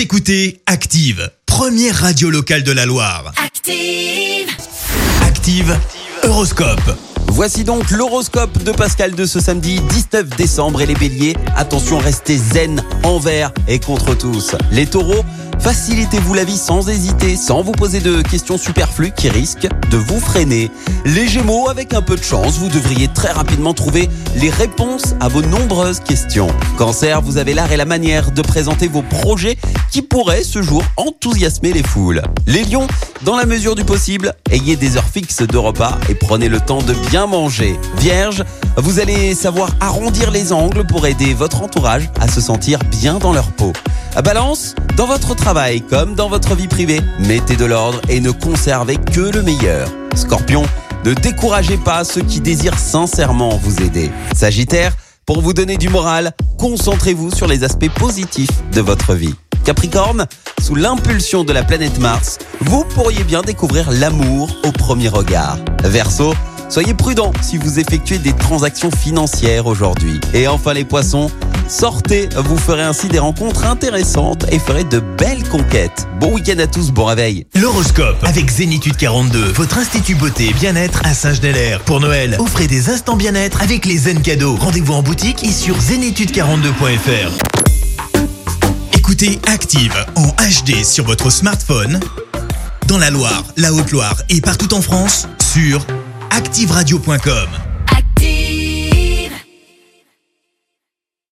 Vous écoutez Active, première radio locale de la Loire. Active. Active, Horoscope. Voici donc l'horoscope de Pascal de ce samedi 19 décembre et les béliers, attention restez zen envers et contre tous. Les taureaux, facilitez-vous la vie sans hésiter, sans vous poser de questions superflues qui risquent de vous freiner. Les gémeaux, avec un peu de chance, vous devriez très rapidement trouver les réponses à vos nombreuses questions. Cancer, vous avez l'art et la manière de présenter vos projets qui pourraient ce jour enthousiasmer les foules. Les lions, dans la mesure du possible, ayez des heures fixes de repas et prenez le temps de bien manger. Vierge, vous allez savoir arrondir les angles pour aider votre entourage à se sentir bien dans leur peau. À Balance, dans votre travail comme dans votre vie privée, mettez de l'ordre et ne conservez que le meilleur. Scorpion, ne découragez pas ceux qui désirent sincèrement vous aider. Sagittaire, pour vous donner du moral, concentrez-vous sur les aspects positifs de votre vie. Capricorne, sous l'impulsion de la planète Mars, vous pourriez bien découvrir l'amour au premier regard. Verseau, soyez prudent si vous effectuez des transactions financières aujourd'hui. Et enfin les poissons, sortez, vous ferez ainsi des rencontres intéressantes et ferez de belles conquêtes. Bon week-end à tous, bon réveil. L'horoscope avec Zénitude 42, votre institut beauté et bien-être à Saint-Genélaire. Pour Noël, offrez des instants bien-être avec les zen cadeaux. Rendez-vous en boutique et sur zénitude42.fr. Écoutez Active en HD sur votre smartphone, dans la Loire, la Haute-Loire et partout en France, sur activeradio.com.